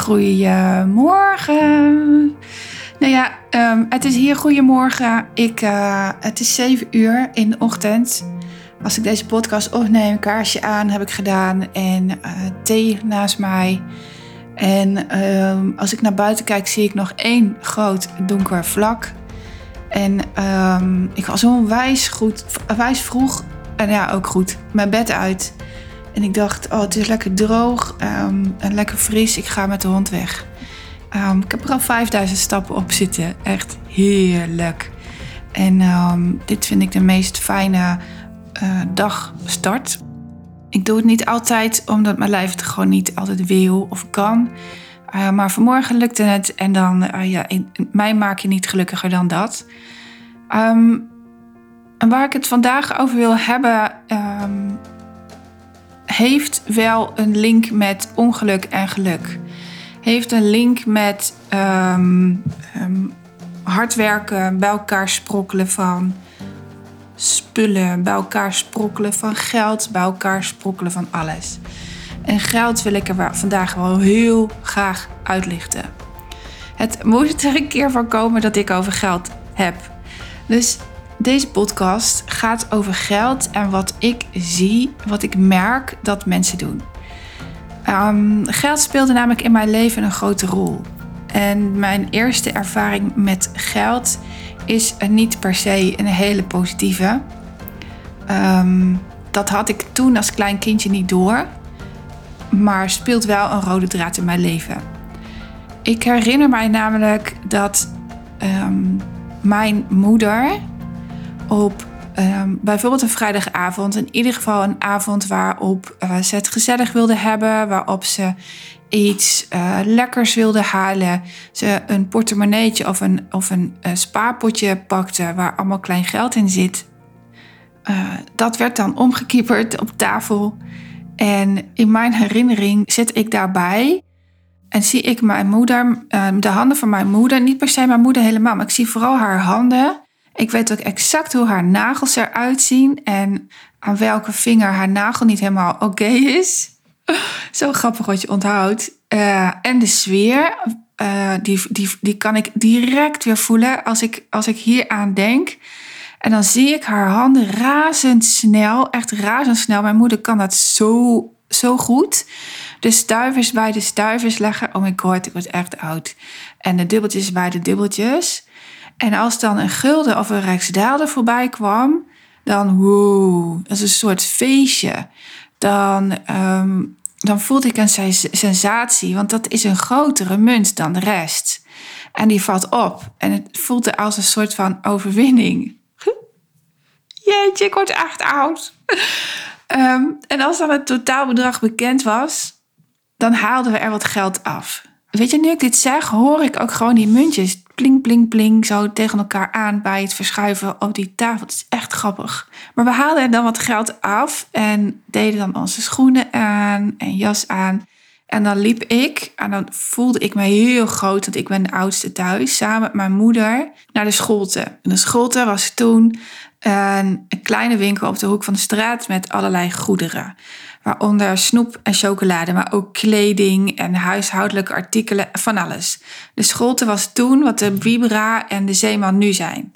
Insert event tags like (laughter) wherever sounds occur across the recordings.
Goedemorgen. Nou ja, um, het is hier goedemorgen. Ik, uh, het is 7 uur in de ochtend. Als ik deze podcast opneem, kaarsje aan heb ik gedaan en uh, thee naast mij. En um, als ik naar buiten kijk, zie ik nog één groot donker vlak. En um, ik was zo wijs, goed, wijs vroeg en ja, ook goed, mijn bed uit. En ik dacht, oh, het is lekker droog um, en lekker fris. Ik ga met de hond weg. Um, ik heb er al 5000 stappen op zitten. Echt heerlijk. En um, dit vind ik de meest fijne uh, dagstart. Ik doe het niet altijd, omdat mijn lijf het gewoon niet altijd wil of kan. Uh, maar vanmorgen lukte het. En dan, uh, ja, mij maak je niet gelukkiger dan dat. En waar ik het vandaag over wil hebben, heeft wel een link met ongeluk en geluk. Heeft een link met um, um, hard werken, bij elkaar sprokkelen van spullen, bij elkaar sprokkelen van geld, bij elkaar sprokkelen van alles. En geld wil ik er vandaag wel heel graag uitlichten. Het moet er een keer van komen dat ik over geld heb. Dus deze podcast gaat over geld en wat ik zie, wat ik merk dat mensen doen. Um, geld speelde namelijk in mijn leven een grote rol. En mijn eerste ervaring met geld is niet per se een hele positieve. Um, dat had ik toen als klein kindje niet door, maar speelt wel een rode draad in mijn leven. Ik herinner mij namelijk dat um, mijn moeder op um, bijvoorbeeld een vrijdagavond. In ieder geval een avond waarop uh, ze het gezellig wilde hebben. Waarop ze iets uh, lekkers wilde halen. Ze een portemonneetje of een, of een uh, spaarpotje pakte waar allemaal klein geld in zit. dat werd dan omgekieperd op tafel. En in mijn herinnering zit ik daarbij. En zie ik mijn moeder, de handen van mijn moeder, niet per se mijn moeder helemaal, maar ik zie vooral haar handen ik weet ook exact hoe haar nagels eruit zien en aan welke vinger haar nagel niet helemaal oké is. (laughs) Zo grappig wat je onthoudt. Uh, en de sfeer, uh, die, die, die kan ik direct weer voelen als ik, als ik hier aan denk. En dan zie ik haar handen razendsnel, echt razendsnel. Mijn moeder kan dat zo, zo goed. De stuivers bij de stuivers leggen. Oh my god, ik word echt oud. En de dubbeltjes bij de dubbeltjes. En als dan een gulden of een rijksdaalder voorbij kwam, dan wow, dat is een soort feestje. Dan, um, dan voelde ik een sensatie, want dat is een grotere munt dan de rest. En die valt op en het voelde als een soort van overwinning. (laughs) Jeetje, ik word echt oud. um, (laughs) en als dan het totaalbedrag bekend was, dan haalden we er wat geld af. Weet je, nu ik dit zeg, hoor ik ook gewoon die muntjes pling, pling, zo tegen elkaar aan bij het verschuiven op die tafel. Het is echt grappig. Maar we haalden er dan wat geld af en deden dan onze schoenen aan en jas aan. En dan liep ik en dan voelde ik me heel groot, want ik ben de oudste thuis, samen met mijn moeder naar de scholte. En de scholte was toen een kleine winkel op de hoek van de straat met allerlei goederen. Waaronder snoep en chocolade, maar ook kleding en huishoudelijke artikelen, van alles. De scholte was toen wat de Vibra en de Zeeman nu zijn.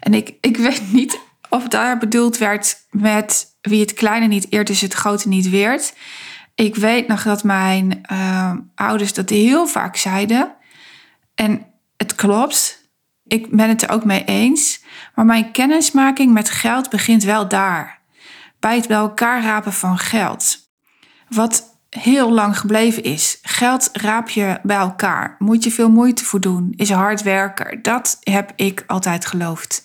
En ik, ik weet niet of daar bedoeld werd met wie het kleine niet eert, is het grote niet weert. Ik weet nog dat mijn uh, ouders dat heel vaak zeiden. En het klopt. Ik ben het er ook mee eens. Maar mijn kennismaking met geld begint wel daar bij het bij elkaar rapen van geld. Wat heel lang gebleven is. Geld raap je bij elkaar. Moet je veel moeite voor doen. Is hard werken. Dat heb ik altijd geloofd.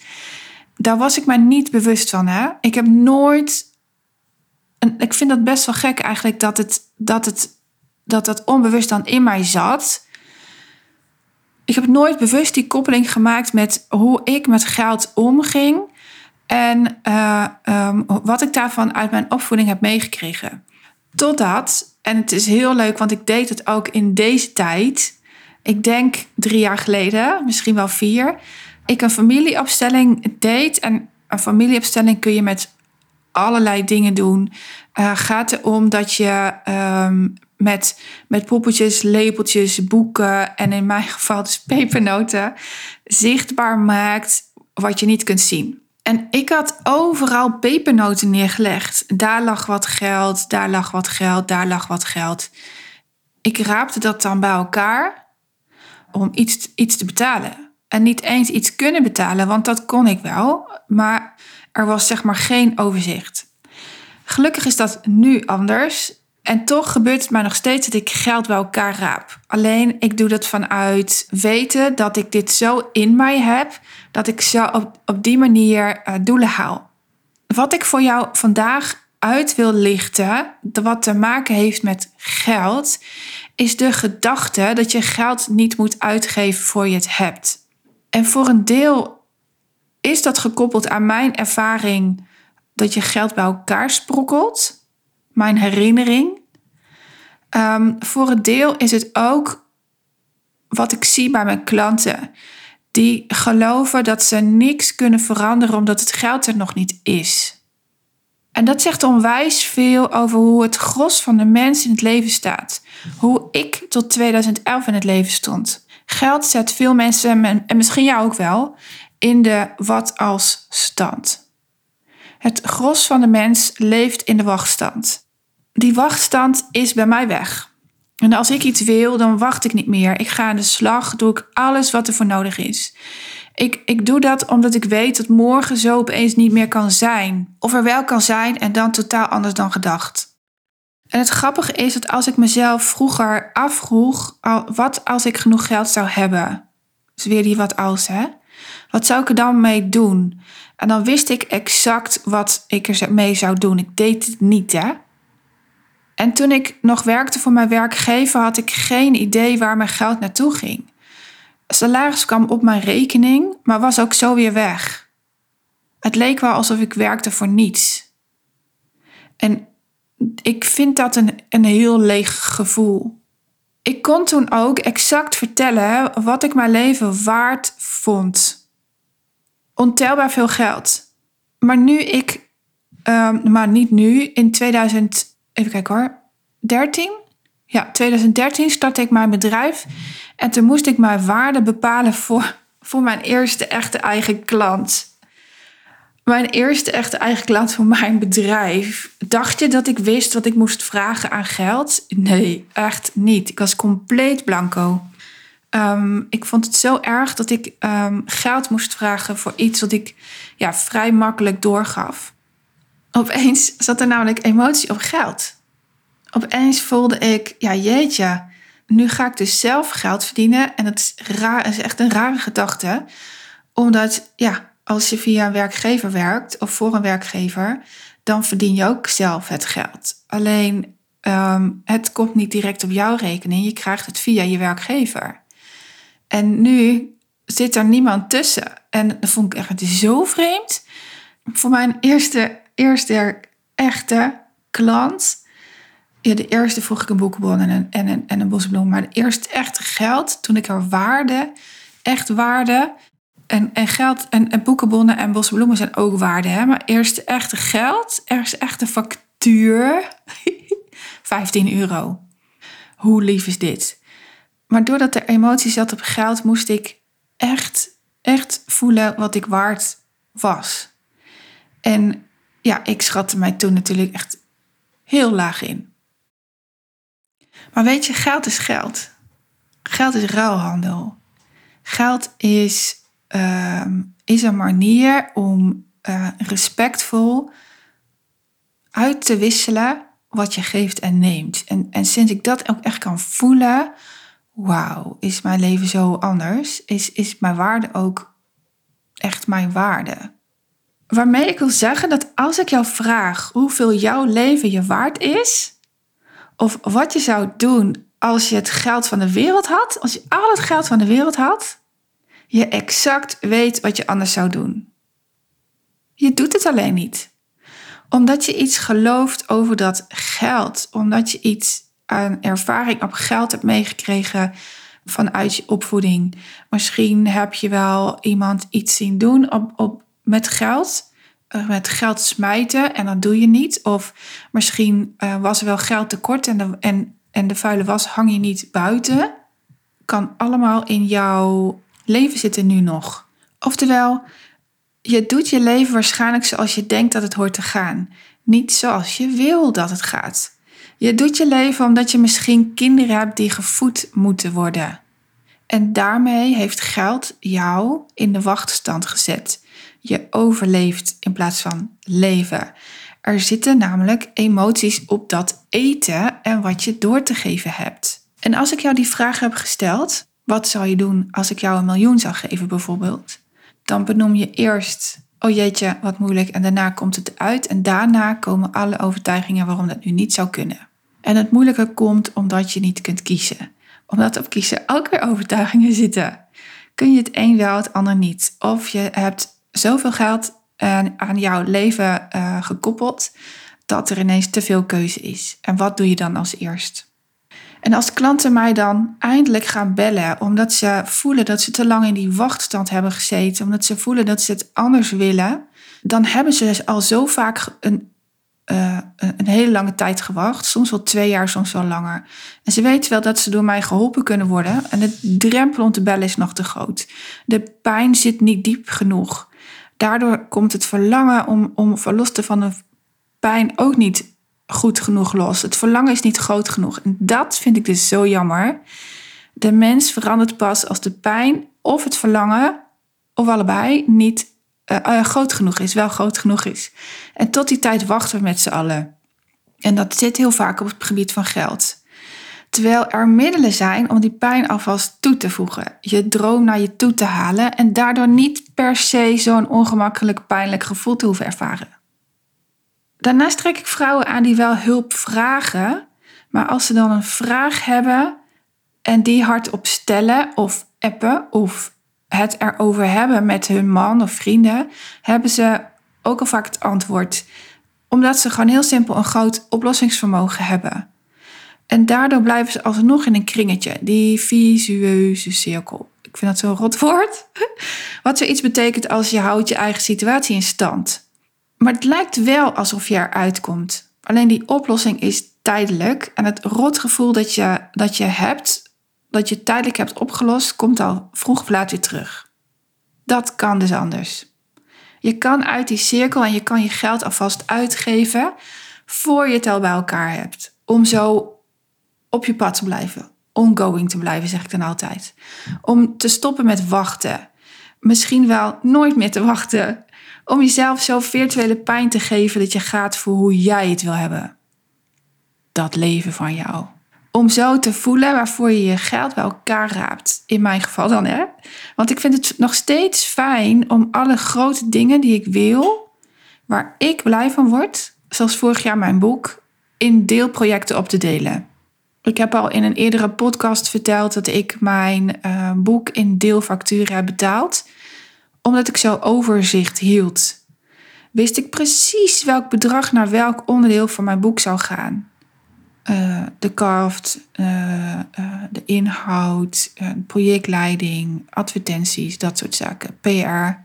Daar was ik mij niet bewust van. Hè? Ik heb nooit. Ik vind dat best wel gek eigenlijk dat het, dat het dat dat onbewust dan in mij zat. Ik heb nooit bewust die koppeling gemaakt met hoe ik met geld omging en uh, um, wat ik daarvan uit mijn opvoeding heb meegekregen. Totdat, en het is heel leuk, want ik deed het ook in deze tijd. Ik denk drie jaar geleden, misschien wel vier. Ik een familieopstelling deed. En een familieopstelling kun je met allerlei dingen doen. Uh, gaat erom dat je um, met, met poppetjes, lepeltjes, boeken en in mijn (laughs) geval dus pepernoten zichtbaar maakt wat je niet kunt zien. En ik had overal pepernoten neergelegd. Daar lag wat geld, daar lag wat geld, daar lag wat geld. Ik raapte dat dan bij elkaar om iets, iets te betalen. En niet eens iets kunnen betalen, want dat kon ik wel. Maar er was zeg maar geen overzicht. Gelukkig is dat nu anders. En toch gebeurt het mij nog steeds dat ik geld bij elkaar raap. Alleen ik doe dat vanuit weten dat ik dit zo in mij heb, dat ik zo op, op die manier uh, doelen haal. Wat ik voor jou vandaag uit wil lichten, wat te maken heeft met geld, is de gedachte dat je geld niet moet uitgeven voor je het hebt. En voor een deel is dat gekoppeld aan mijn ervaring dat je geld bij elkaar sprokkelt, mijn herinnering. Ehm, voor een deel is het ook wat ik zie bij mijn klanten. Die geloven dat ze niks kunnen veranderen omdat het geld er nog niet is. En dat zegt onwijs veel over hoe het gros van de mensen in het leven staat. Hoe ik tot 2011 in het leven stond. Geld zet veel mensen, en misschien jou ook wel, in de wat als stand. Het gros van de mens leeft in de wachtstand. Die wachtstand is bij mij weg. En als ik iets wil, dan wacht ik niet meer. Ik ga aan de slag, doe ik alles wat er voor nodig is. Ik, ik doe dat omdat ik weet dat morgen zo opeens niet meer kan zijn. Of er wel kan zijn en dan totaal anders dan gedacht. En het grappige is dat als ik mezelf vroeger afvroeg, wat als ik genoeg geld zou hebben? Dus weer die wat als, hè? Wat zou ik er dan mee doen? En dan wist ik exact wat ik er mee zou doen. Ik deed het niet, hè? En toen ik nog werkte voor mijn werkgever, had ik geen idee waar mijn geld naartoe ging. Salaris kwam op mijn rekening, maar was ook zo weer weg. Het leek wel alsof ik werkte voor niets. En ik vind dat een, een heel leeg gevoel. Ik kon toen ook exact vertellen wat ik mijn leven waard vond ontelbaar veel geld. Maar nu ik, um, maar niet nu, in 2000, even kijken hoor, 13? Ja, 2013 startte ik mijn bedrijf. En toen moest ik mijn waarde bepalen voor, voor mijn eerste echte eigen klant. Mijn eerste echte eigen klant voor mijn bedrijf. Dacht je dat ik wist wat ik moest vragen aan geld? Nee, echt niet. Ik was compleet blanco. Ehm, ik vond het zo erg dat ik um, geld moest vragen voor iets wat ik ja, vrij makkelijk doorgaf. Opeens zat er namelijk emotie op geld. Opeens voelde ik, ja jeetje, nu ga ik dus zelf geld verdienen. En het is, raar, is echt een rare gedachte. Omdat, ja, als je via een werkgever werkt of voor een werkgever, dan verdien je ook zelf het geld. Alleen um, het komt niet direct op jouw rekening, je krijgt het via je werkgever. En nu zit er niemand tussen. En dat vond ik echt zo vreemd. Voor mijn eerste, eerste echte klant. Ja, de eerste vroeg ik een boekenbon en een, en, een, en een bosbloem. Maar de eerste echte geld, toen ik er waarde, echt waarde. En, en geld en, en boekenbonnen en bosbloemen zijn ook waarde. Hè? Maar eerste echte geld, eerste echte factuur. (laughs) 15 euro. Hoe lief is dit? Maar doordat er emotie zat op geld, moest ik echt, echt voelen wat ik waard was. En ja, ik schatte mij toen natuurlijk echt heel laag in. Maar weet je, geld is geld. Geld is ruilhandel. Geld is, uh, is een manier om uh, respectvol uit te wisselen wat je geeft en neemt. En, en sinds ik dat ook echt kan voelen, wauw, is mijn leven zo anders? Is, is mijn waarde ook echt mijn waarde? Waarmee ik wil zeggen dat als ik jou vraag hoeveel jouw leven je waard is, of wat je zou doen als je het geld van de wereld had, als je al het geld van de wereld had, je exact weet wat je anders zou doen. Je doet het alleen niet. Omdat je iets gelooft over dat geld, omdat je iets aan ervaring op geld hebt meegekregen vanuit je opvoeding. Misschien heb je wel iemand iets zien doen op, op, met geld. Uh, met geld smijten en dat doe je niet. Of misschien uh, was er wel geld tekort en, en, en de vuile was hang je niet buiten. Kan allemaal in jouw leven zitten nu nog. Oftewel, je doet je leven waarschijnlijk zoals je denkt dat het hoort te gaan. Niet zoals je wil dat het gaat. Je doet je leven omdat je misschien kinderen hebt die gevoed moeten worden. En daarmee heeft geld jou in de wachtstand gezet. Je overleeft in plaats van leven. Er zitten namelijk emoties op dat eten en wat je door te geven hebt. En als ik jou die vraag heb gesteld, wat zou je doen als ik jou een miljoen zou geven bijvoorbeeld? Dan benoem je eerst, oh jeetje, wat moeilijk, en daarna komt het uit en daarna komen alle overtuigingen waarom dat nu niet zou kunnen. En het moeilijke komt omdat je niet kunt kiezen. Omdat op kiezen ook weer overtuigingen zitten. Kun je het een wel, het ander niet. Of je hebt zoveel geld aan jouw leven uh, gekoppeld dat er ineens te veel keuze is. En wat doe je dan als eerst? En als klanten mij dan eindelijk gaan bellen omdat ze voelen dat ze te lang in die wachtstand hebben gezeten, omdat ze voelen dat ze het anders willen, dan hebben ze dus al zo vaak een, uh, een hele lange tijd gewacht, soms wel twee jaar, soms wel langer. En ze weten wel dat ze door mij geholpen kunnen worden en de drempel om te bellen is nog te groot. De pijn zit niet diep genoeg. Daardoor komt het verlangen om, om verlost te van de pijn ook niet goed genoeg los. Het verlangen is niet groot genoeg. En dat vind ik dus zo jammer. De mens verandert pas als de pijn of het verlangen, of allebei, niet uh, groot genoeg is, wel groot genoeg is. En tot die tijd wachten we met z'n allen. En dat zit heel vaak op het gebied van geld. Terwijl er middelen zijn om die pijn alvast toe te voegen, je droom naar je toe te halen en daardoor niet per se zo'n ongemakkelijk pijnlijk gevoel te hoeven ervaren. Daarnaast trek ik vrouwen aan die wel hulp vragen, maar als ze dan een vraag hebben en die hardop stellen of appen of het erover hebben met hun man of vrienden, hebben ze ook al vaak het antwoord. Omdat ze gewoon heel simpel een groot oplossingsvermogen hebben. En daardoor blijven ze alsnog in een kringetje, die visueuze cirkel. Ik vind dat zo'n rot woord. (laughs) Wat zoiets betekent als je houdt je eigen situatie in stand. Maar het lijkt wel alsof je eruit komt. Alleen die oplossing is tijdelijk. En het rotgevoel dat je, dat je hebt, dat je tijdelijk hebt opgelost, komt al vroeg of laat weer terug. Dat kan dus anders. Je kan uit die cirkel en je kan je geld alvast uitgeven voor je het al bij elkaar hebt. Om zo op je pad te blijven. Ongoing te blijven, zeg ik dan altijd. Om te stoppen met wachten. Misschien wel nooit meer te wachten. Om jezelf zo virtuele pijn te geven dat je gaat voor hoe jij het wil hebben. Dat leven van jou. Om zo te voelen waarvoor je je geld bij elkaar raapt. In mijn geval dan, hè? Want ik vind het nog steeds fijn om alle grote dingen die ik wil, waar ik blij van word, zoals vorig jaar mijn boek, in deelprojecten op te delen. Ik heb al in een eerdere podcast verteld dat ik mijn uh, boek in deelfacturen heb betaald, omdat ik zo overzicht hield. Wist ik precies welk bedrag naar welk onderdeel van mijn boek zou gaan. Uh, de craft, uh, de inhoud, projectleiding, advertenties, dat soort zaken, PR.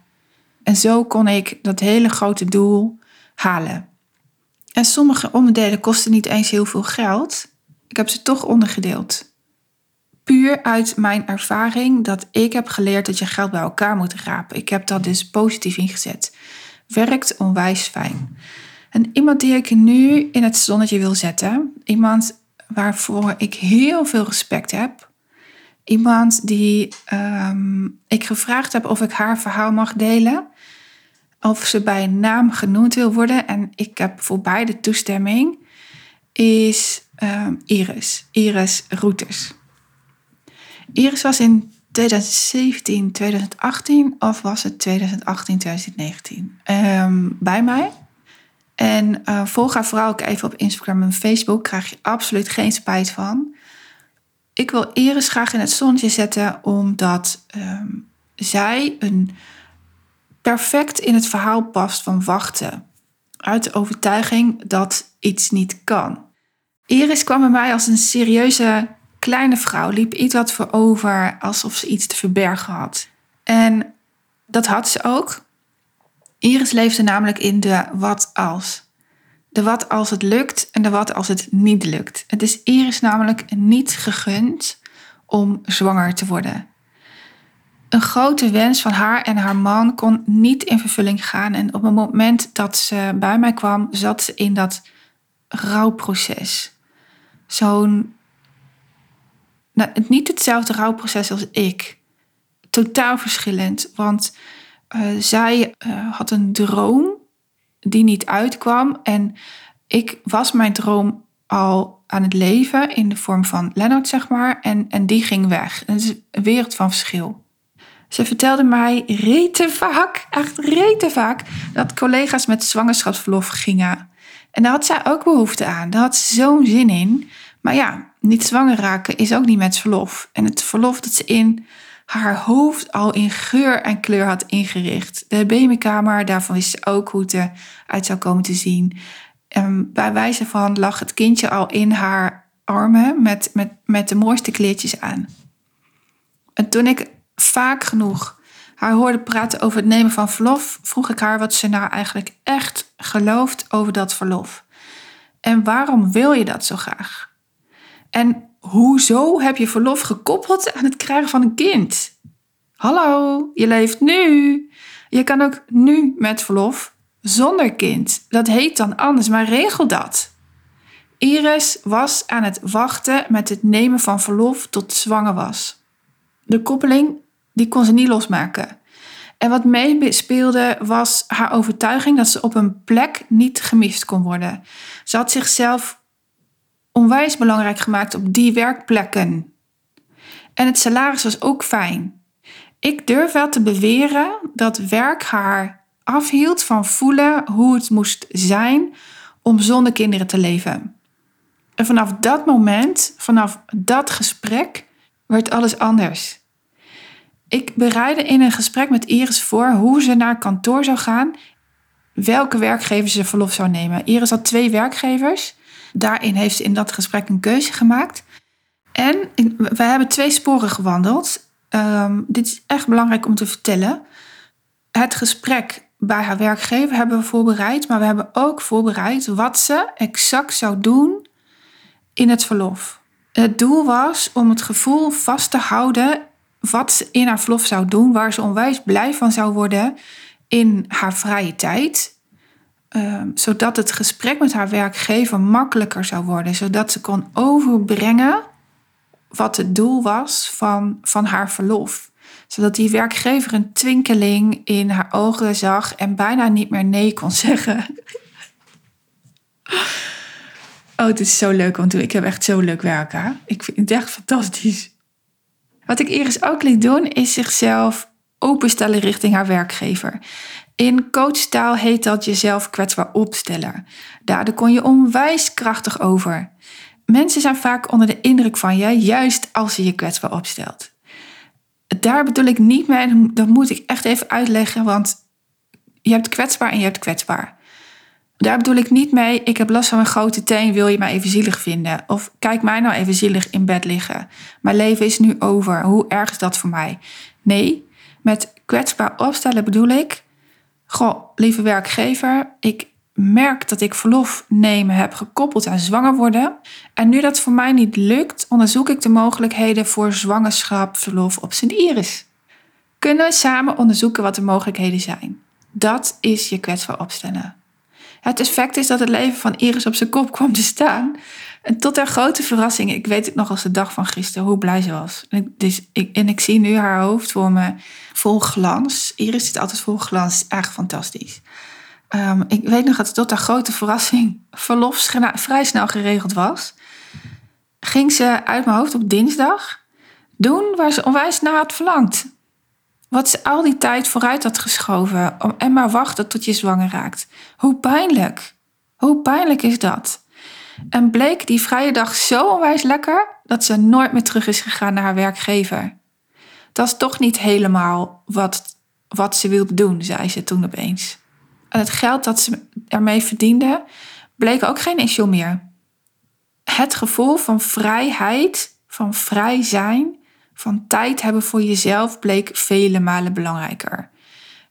En zo kon ik dat hele grote doel halen. En sommige onderdelen kosten niet eens heel veel geld. Ik heb ze toch ondergedeeld. Puur uit mijn ervaring dat ik heb geleerd dat je geld bij elkaar moet rapen. Ik heb dat dus positief ingezet. Werkt onwijs fijn. En iemand die ik nu in het zonnetje wil zetten, iemand waarvoor ik heel veel respect heb, iemand die um, ik gevraagd heb of ik haar verhaal mag delen, of ze bij naam genoemd wil worden en ik heb voor beide toestemming, is Ehm, Iris. Iris Routers. Iris was in 2017, 2018 of was het 2018, 2019 ehm, bij mij. En uh, volg haar vooral ook even op Instagram en Facebook. Krijg je absoluut geen spijt van. Ik wil Iris graag in het zonnetje zetten omdat ehm, zij een perfect in het verhaal past van wachten. Uit de overtuiging dat iets niet kan. Iris kwam bij mij als een serieuze kleine vrouw, liep iets wat voor over alsof ze iets te verbergen had. En dat had ze ook. Iris leefde namelijk in de wat als. De wat als het lukt en de wat als het niet lukt. Het is Iris namelijk niet gegund om zwanger te worden. Een grote wens van haar en haar man kon niet in vervulling gaan. En op het moment dat ze bij mij kwam, zat ze in dat rouwproces. Zo'n. Nou, niet hetzelfde rouwproces als ik. Totaal verschillend. Want uh, zij uh, had een droom die niet uitkwam. En ik was mijn droom al aan het leven in de vorm van Lennart, zeg maar. En, en die ging weg. Het is een wereld van verschil. Ze vertelde mij rete vaak, echt rete vaak, dat collega's met zwangerschapsverlof gingen. En daar had zij ook behoefte aan. Daar had ze zo'n zin in. Maar ja, niet zwanger raken is ook niet met verlof. En het verlof dat ze in haar hoofd al in geur en kleur had ingericht. De babykamer, daarvan wist ze ook hoe het eruit zou komen te zien. En bij wijze van lag het kindje al in haar armen met, met, met de mooiste kleertjes aan. En toen ik vaak genoeg haar hoorde praten over het nemen van verlof, vroeg ik haar wat ze nou eigenlijk echt gelooft over dat verlof. En waarom wil je dat zo graag? En hoezo heb je verlof gekoppeld aan het krijgen van een kind? Hallo, je leeft nu. Je kan ook nu met verlof zonder kind. Dat heet dan anders, maar regel dat. Iris was aan het wachten met het nemen van verlof tot zwanger was. De koppeling die kon ze niet losmaken. En wat meespeelde was haar overtuiging dat ze op een plek niet gemist kon worden. Ze had zichzelf onwijs belangrijk gemaakt op die werkplekken. En het salaris was ook fijn. Ik durf wel te beweren dat werk haar afhield van voelen hoe het moest zijn om zonder kinderen te leven. En vanaf dat moment, vanaf dat gesprek, werd alles anders. Ik bereidde in een gesprek met Iris voor hoe ze naar kantoor zou gaan, welke werkgever ze verlof zou nemen. Iris had twee werkgevers. Daarin heeft ze in dat gesprek een keuze gemaakt. En we hebben twee sporen gewandeld. Um, dit is echt belangrijk om te vertellen. Het gesprek bij haar werkgever hebben we voorbereid, maar we hebben ook voorbereid wat ze exact zou doen in het verlof. Het doel was om het gevoel vast te houden wat ze in haar verlof zou doen, waar ze onwijs blij van zou worden in haar vrije tijd. Um, zodat het gesprek met haar werkgever makkelijker zou worden. Zodat ze kon overbrengen wat het doel was van, van haar verlof. Zodat die werkgever een twinkeling in haar ogen zag en bijna niet meer nee kon zeggen. Oh, het is zo leuk doen. Ik heb echt zo leuk werken. Ik vind het echt fantastisch. Wat ik Iris ook liet doen, is zichzelf openstellen richting haar werkgever. In coachtaal heet dat jezelf kwetsbaar opstellen. Daardoor kon je onwijs krachtig over. Mensen zijn vaak onder de indruk van je, juist als je je kwetsbaar opstelt. Daar bedoel ik niet mee, dat moet ik echt even uitleggen, want je hebt kwetsbaar en je hebt kwetsbaar. Daar bedoel ik niet mee, ik heb last van mijn grote teen, wil je mij even zielig vinden? Of kijk mij nou even zielig in bed liggen. Mijn leven is nu over, hoe erg is dat voor mij? Nee, met kwetsbaar opstellen bedoel ik, goh, lieve werkgever, ik merk dat ik verlof nemen heb gekoppeld aan zwanger worden. En nu dat voor mij niet lukt, onderzoek ik de mogelijkheden voor zwangerschapsverlof op Sint Iris. Kunnen we samen onderzoeken wat de mogelijkheden zijn? Dat is je kwetsbaar opstellen. Het effect is dat het leven van Iris op zijn kop kwam te staan. En tot haar grote verrassing, ik weet het nog als de dag van gisteren, hoe blij ze was. En ik, dus ik, zie nu haar hoofd voor me vol glans. Iris zit altijd vol glans, echt fantastisch. Um, ik weet nog dat tot haar grote verrassing verlof vrij snel geregeld was. Ging ze uit mijn hoofd op dinsdag doen waar ze onwijs naar had verlangd. Wat ze al die tijd vooruit had geschoven om en maar wachten tot je zwanger raakt. Hoe pijnlijk. Hoe pijnlijk is dat? En bleek die vrije dag zo onwijs lekker dat ze nooit meer terug is gegaan naar haar werkgever. Dat is toch niet helemaal wat, wat ze wilde doen, zei ze toen opeens. En het geld dat ze ermee verdiende, bleek ook geen issue meer. Het gevoel van vrijheid, van vrij zijn, van tijd hebben voor jezelf bleek vele malen belangrijker.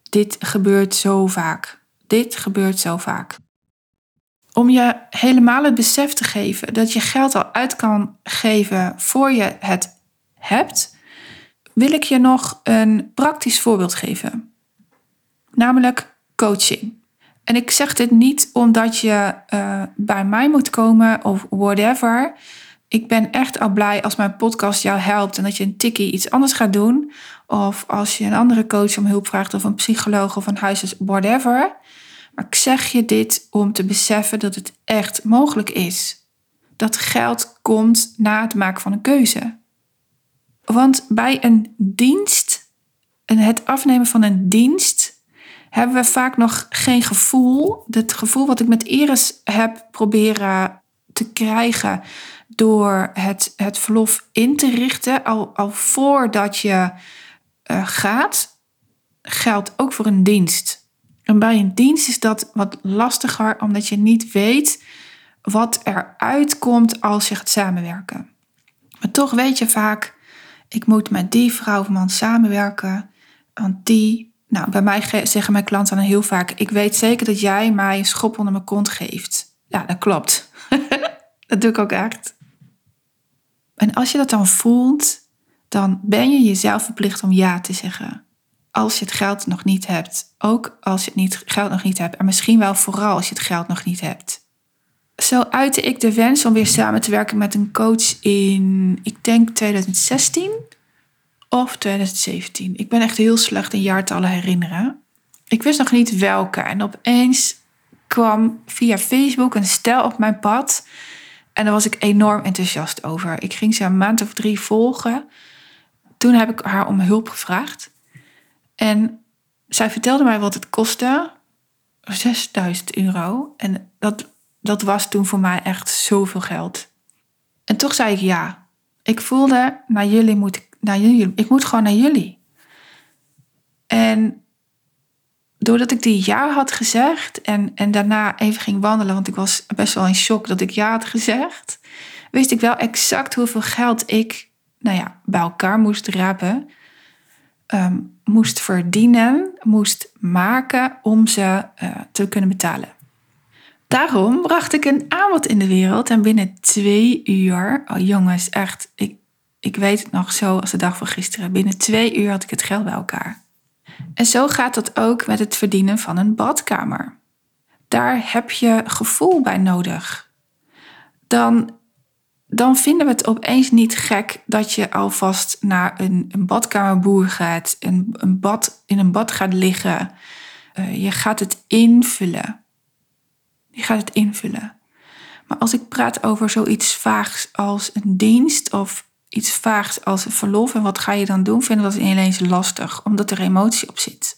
Dit gebeurt zo vaak. Dit gebeurt zo vaak. Om je helemaal het besef te geven dat je geld al uit kan geven voor je het hebt, wil ik je nog een praktisch voorbeeld geven. Namelijk coaching. En ik zeg dit niet omdat je uh, bij mij moet komen of whatever. Ik ben echt al blij als mijn podcast jou helpt en dat je een tikkie iets anders gaat doen. Of als je een andere coach om hulp vraagt of een psycholoog of een huisarts, whatever. Maar ik zeg je dit om te beseffen dat het echt mogelijk is. Dat geld komt na het maken van een keuze. Want bij een dienst, het afnemen van een dienst, hebben we vaak nog geen gevoel. Het gevoel wat ik met Iris heb proberen te krijgen door het, het verlof in te richten, al, al voordat je uh, gaat, geldt ook voor een dienst. En bij een dienst is dat wat lastiger, omdat je niet weet wat er uitkomt als je gaat samenwerken. Maar toch weet je vaak, ik moet met die vrouw of man samenwerken, want die, nou bij mij zeggen mijn klanten dan heel vaak, ik weet zeker dat jij mij een schop onder mijn kont geeft. Ja, dat klopt. (laughs) dat doe ik ook echt. En als je dat dan voelt, dan ben je jezelf verplicht om ja te zeggen. Als je het geld nog niet hebt. Ook als je het niet, geld nog niet hebt. En misschien wel vooral als je het geld nog niet hebt. Zo uitte ik de wens om weer samen te werken met een coach in, ik denk 2016 of 2017. Ik ben echt heel slecht in jaartallen herinneren. Ik wist nog niet welke. En opeens kwam via Facebook een stel op mijn pad. En daar was ik enorm enthousiast over. Ik ging ze een maand of drie volgen toen heb ik haar om hulp gevraagd. En zij vertelde mij wat het kostte. 6000 euro. En dat, dat was toen voor mij echt zoveel geld. En toch zei ik ja. Ik voelde, naar jullie moet ik, naar jullie, ik moet gewoon naar jullie. En doordat ik die ja had gezegd en, en daarna even ging wandelen, want ik was best wel in shock dat ik ja had gezegd, wist ik wel exact hoeveel geld ik nou ja, bij elkaar moest rapen, ehm, moest verdienen, moest maken om ze uh, te kunnen betalen. Daarom bracht ik een aanbod in de wereld en binnen twee uur, oh jongens, echt, ik, ik weet het nog zo als de dag van gisteren, binnen twee uur had ik het geld bij elkaar. En zo gaat dat ook met het verdienen van een badkamer. Daar heb je gevoel bij nodig. Dan dan vinden we het opeens niet gek dat je alvast naar een, een badkamerboer gaat, een, een bad, in een bad gaat liggen. Uh, je gaat het invullen. Je gaat het invullen. Maar als ik praat over zoiets vaags als een dienst of iets vaags als verlof en wat ga je dan doen, vinden dat ineens lastig, omdat er emotie op zit.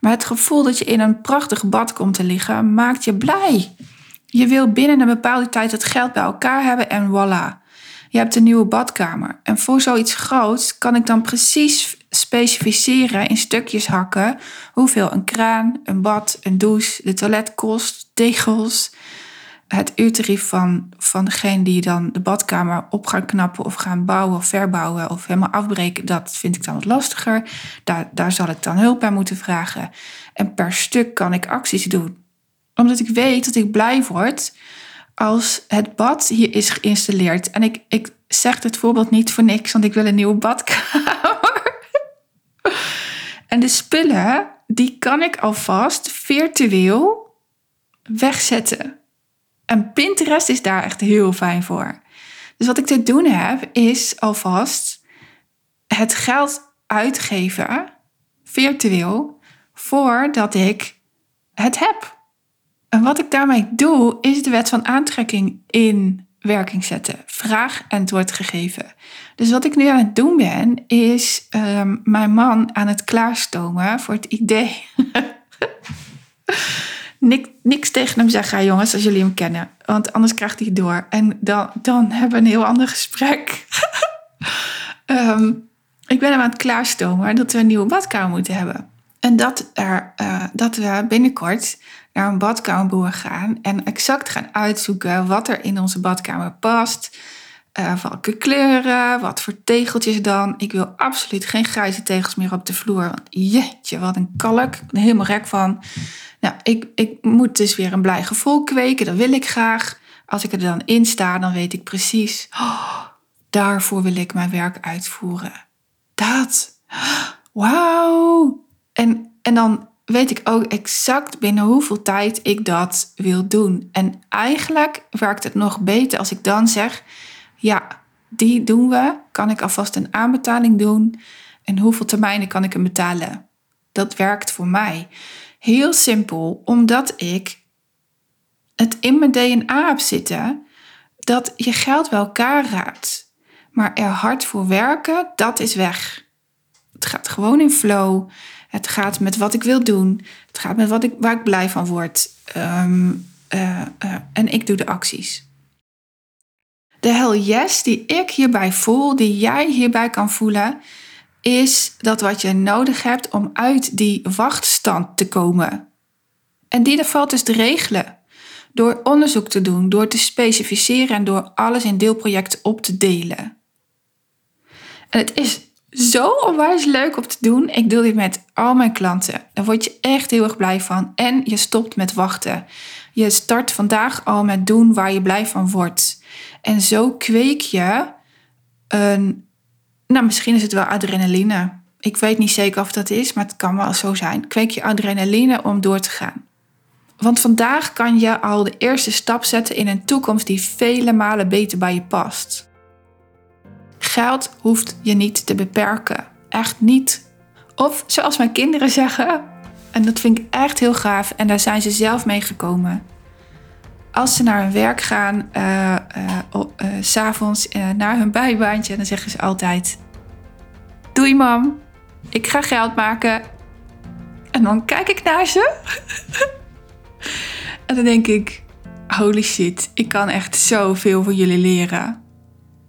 Maar het gevoel dat je in een prachtig bad komt te liggen, maakt je blij. Je wil binnen een bepaalde tijd het geld bij elkaar hebben en voilà. Je hebt een nieuwe badkamer. En voor zoiets groots kan ik dan precies specificeren in stukjes hakken hoeveel een kraan, een bad, een douche, de toilet kost, tegels. Het uurtarief van, van degene die dan de badkamer op gaan knappen of gaan bouwen of verbouwen of helemaal afbreken, dat vind ik dan wat lastiger. Daar, daar zal ik dan hulp bij moeten vragen. En per stuk kan ik acties doen omdat ik weet dat ik blij word als het bad hier is geïnstalleerd. En ik, ik zeg dit voorbeeld niet voor niks, want ik wil een nieuwe badkamer. en de spullen, die kan ik alvast virtueel wegzetten. En Pinterest is daar echt heel fijn voor. Dus wat ik te doen heb, is alvast het geld uitgeven, virtueel, voordat ik het heb. En wat ik daarmee doe, is de wet van aantrekking in werking zetten. Vraag antwoord gegeven. Dus wat ik nu aan het doen ben, is um, mijn man aan het klaarstomen voor het idee. (laughs) Nik, niks tegen hem zeggen, jongens, als jullie hem kennen. Want anders krijgt hij het door. En dan, dan hebben we een heel ander gesprek. um, (laughs) ik ben hem aan het klaarstomen dat we een nieuwe badkamer moeten hebben. En dat, er, uh, dat we binnenkort naar een badkamerboer gaan en exact gaan uitzoeken wat er in onze badkamer past. Uh, welke kleuren? Wat voor tegeltjes dan? Ik wil absoluut geen grijze tegels meer op de vloer. Want jeetje, wat een kalk. Helemaal gek van. Nou, ik, ik moet dus weer een blij gevoel kweken. Dat wil ik graag. Als ik er dan in sta, dan weet ik precies. Oh, daarvoor wil ik mijn werk uitvoeren. Dat. Wauw. En, en dan weet ik ook exact binnen hoeveel tijd ik dat wil doen. En eigenlijk werkt het nog beter als ik dan zeg: ja, die doen we. Kan ik alvast een aanbetaling doen? En hoeveel termijnen kan ik hem betalen? Dat werkt voor mij. Heel simpel, omdat ik het in mijn DNA heb zitten dat je geld bij elkaar raakt. Maar er hard voor werken, dat is weg. Het gaat gewoon in flow. Het gaat met wat ik wil doen. Het gaat met wat ik, waar ik blij van word. Ehm, eh, eh, en ik doe de acties. De hell yes die ik hierbij voel, die jij hierbij kan voelen, is dat wat je nodig hebt om uit die wachtstand te komen. En die valt dus te regelen. Door onderzoek te doen, door te specificeren en door alles in deelprojecten op te delen. En het is zo onwijs leuk om te doen. Ik doe dit met al mijn klanten. Daar word je echt heel erg blij van. En je stopt met wachten. Je start vandaag al met doen waar je blij van wordt. En zo kweek je een. Nou, misschien is het wel adrenaline. Ik weet niet zeker of dat is, maar het kan wel zo zijn. Kweek je adrenaline om door te gaan. Want vandaag kan je al de eerste stap zetten in een toekomst die vele malen beter bij je past. Geld hoeft je niet te beperken. Echt niet. Of zoals mijn kinderen zeggen, en dat vind ik echt heel gaaf, en daar zijn ze zelf mee gekomen. Als ze naar hun werk gaan, uh, uh, uh, s'avonds naar hun bijbaantje, dan zeggen ze altijd: Doei, mam, ik ga geld maken. En dan kijk ik naar ze. (laughs) en dan denk ik: Holy shit, ik kan echt zoveel van jullie leren.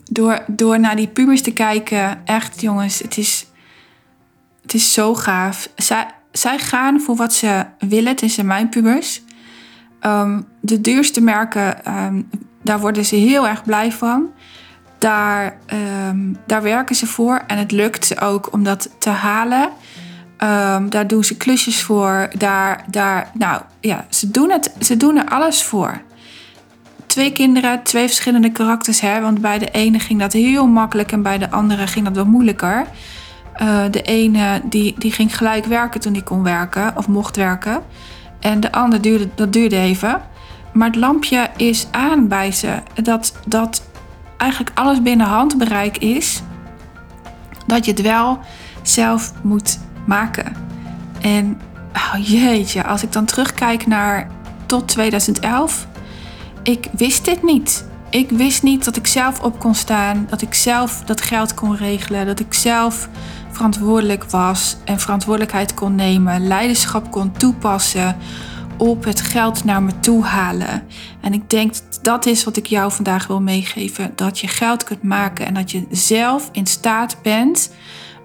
Door, door naar die pubers te kijken, echt jongens, het is, het is zo gaaf. Zij, gaan voor wat ze willen. Het mijn pubers. Ehm, de duurste merken, ehm, daar worden ze heel erg blij van. Daar, ehm, daar werken ze voor en het lukt ze ook om dat te halen. daar doen ze klusjes voor. Daar, daar, nou ja, ze doen, het, ze doen er alles voor twee kinderen, twee verschillende karakters. Hè? Want bij de ene ging dat heel makkelijk en bij de andere ging dat wat moeilijker. Uh, de ene die, die ging gelijk werken toen hij kon werken of mocht werken. En de ander duurde, dat duurde even. Maar het lampje is aan bij ze. Dat, dat eigenlijk alles binnen handbereik is. Dat je het wel zelf moet maken. En oh jeetje, als ik dan terugkijk naar tot 2011 ik wist dit niet. Ik wist niet dat ik zelf op kon staan, dat ik zelf dat geld kon regelen, dat ik zelf verantwoordelijk was en verantwoordelijkheid kon nemen, leiderschap kon toepassen op het geld naar me toe halen. En ik denk dat is wat ik jou vandaag wil meegeven: dat je geld kunt maken en dat je zelf in staat bent.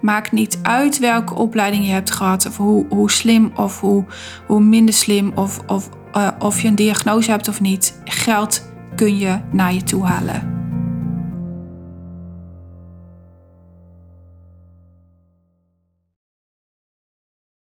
Maakt niet uit welke opleiding je hebt gehad, of hoe, hoe slim of hoe, hoe minder slim of, of uh, of je een diagnose hebt of niet, geld kun je naar je toe halen.